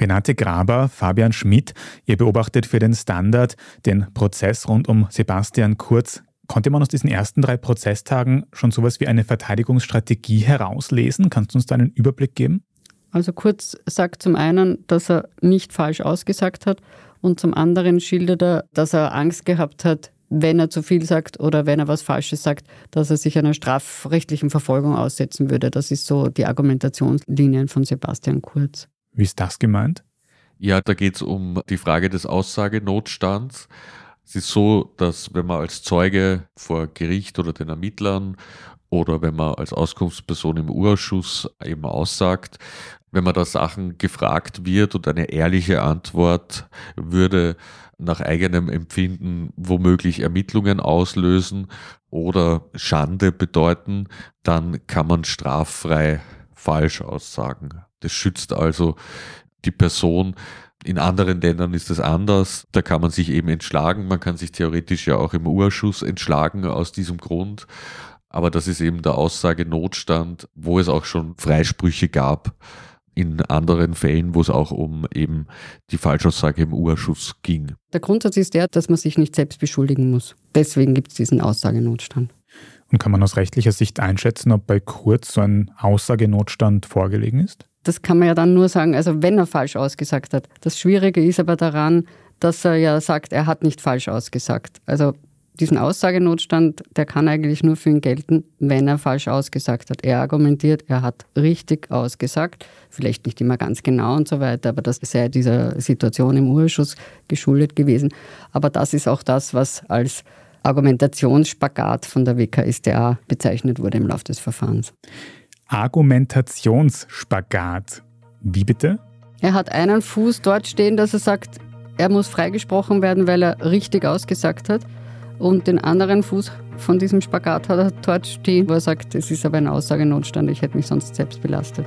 Renate Graber, Fabian Schmidt, ihr beobachtet für den Standard den Prozess rund um Sebastian Kurz. Konnte man aus diesen ersten drei Prozesstagen schon sowas wie eine Verteidigungsstrategie herauslesen? Kannst du uns da einen Überblick geben? Also Kurz sagt zum einen, dass er nicht falsch ausgesagt hat und zum anderen schildert er, dass er Angst gehabt hat, wenn er zu viel sagt oder wenn er was Falsches sagt, dass er sich einer strafrechtlichen Verfolgung aussetzen würde. Das ist so die Argumentationslinien von Sebastian Kurz. Wie ist das gemeint? Ja, da geht es um die Frage des Aussagenotstands. Es ist so, dass wenn man als Zeuge vor Gericht oder den Ermittlern oder wenn man als Auskunftsperson im Urausschuss eben aussagt, wenn man da Sachen gefragt wird und eine ehrliche Antwort würde nach eigenem Empfinden womöglich Ermittlungen auslösen oder Schande bedeuten, dann kann man straffrei falsch aussagen. Das schützt also die Person. In anderen Ländern ist es anders. Da kann man sich eben entschlagen. Man kann sich theoretisch ja auch im Urschuss entschlagen aus diesem Grund. Aber das ist eben der Aussagenotstand, wo es auch schon Freisprüche gab in anderen Fällen, wo es auch um eben die Falschaussage im Urschuss ging. Der Grundsatz ist der, dass man sich nicht selbst beschuldigen muss. Deswegen gibt es diesen Aussagenotstand. Und kann man aus rechtlicher Sicht einschätzen, ob bei Kurz so ein Aussagenotstand vorgelegen ist? Das kann man ja dann nur sagen, also wenn er falsch ausgesagt hat. Das Schwierige ist aber daran, dass er ja sagt, er hat nicht falsch ausgesagt. Also diesen Aussagenotstand, der kann eigentlich nur für ihn gelten, wenn er falsch ausgesagt hat. Er argumentiert, er hat richtig ausgesagt, vielleicht nicht immer ganz genau und so weiter, aber das sei dieser Situation im Urschuss geschuldet gewesen. Aber das ist auch das, was als Argumentationsspagat von der WKSDA bezeichnet wurde im Laufe des Verfahrens. Argumentationsspagat. Wie bitte? Er hat einen Fuß dort stehen, dass er sagt, er muss freigesprochen werden, weil er richtig ausgesagt hat. Und den anderen Fuß von diesem Spagat hat er dort stehen, wo er sagt, es ist aber ein Aussagenotstand, ich hätte mich sonst selbst belastet.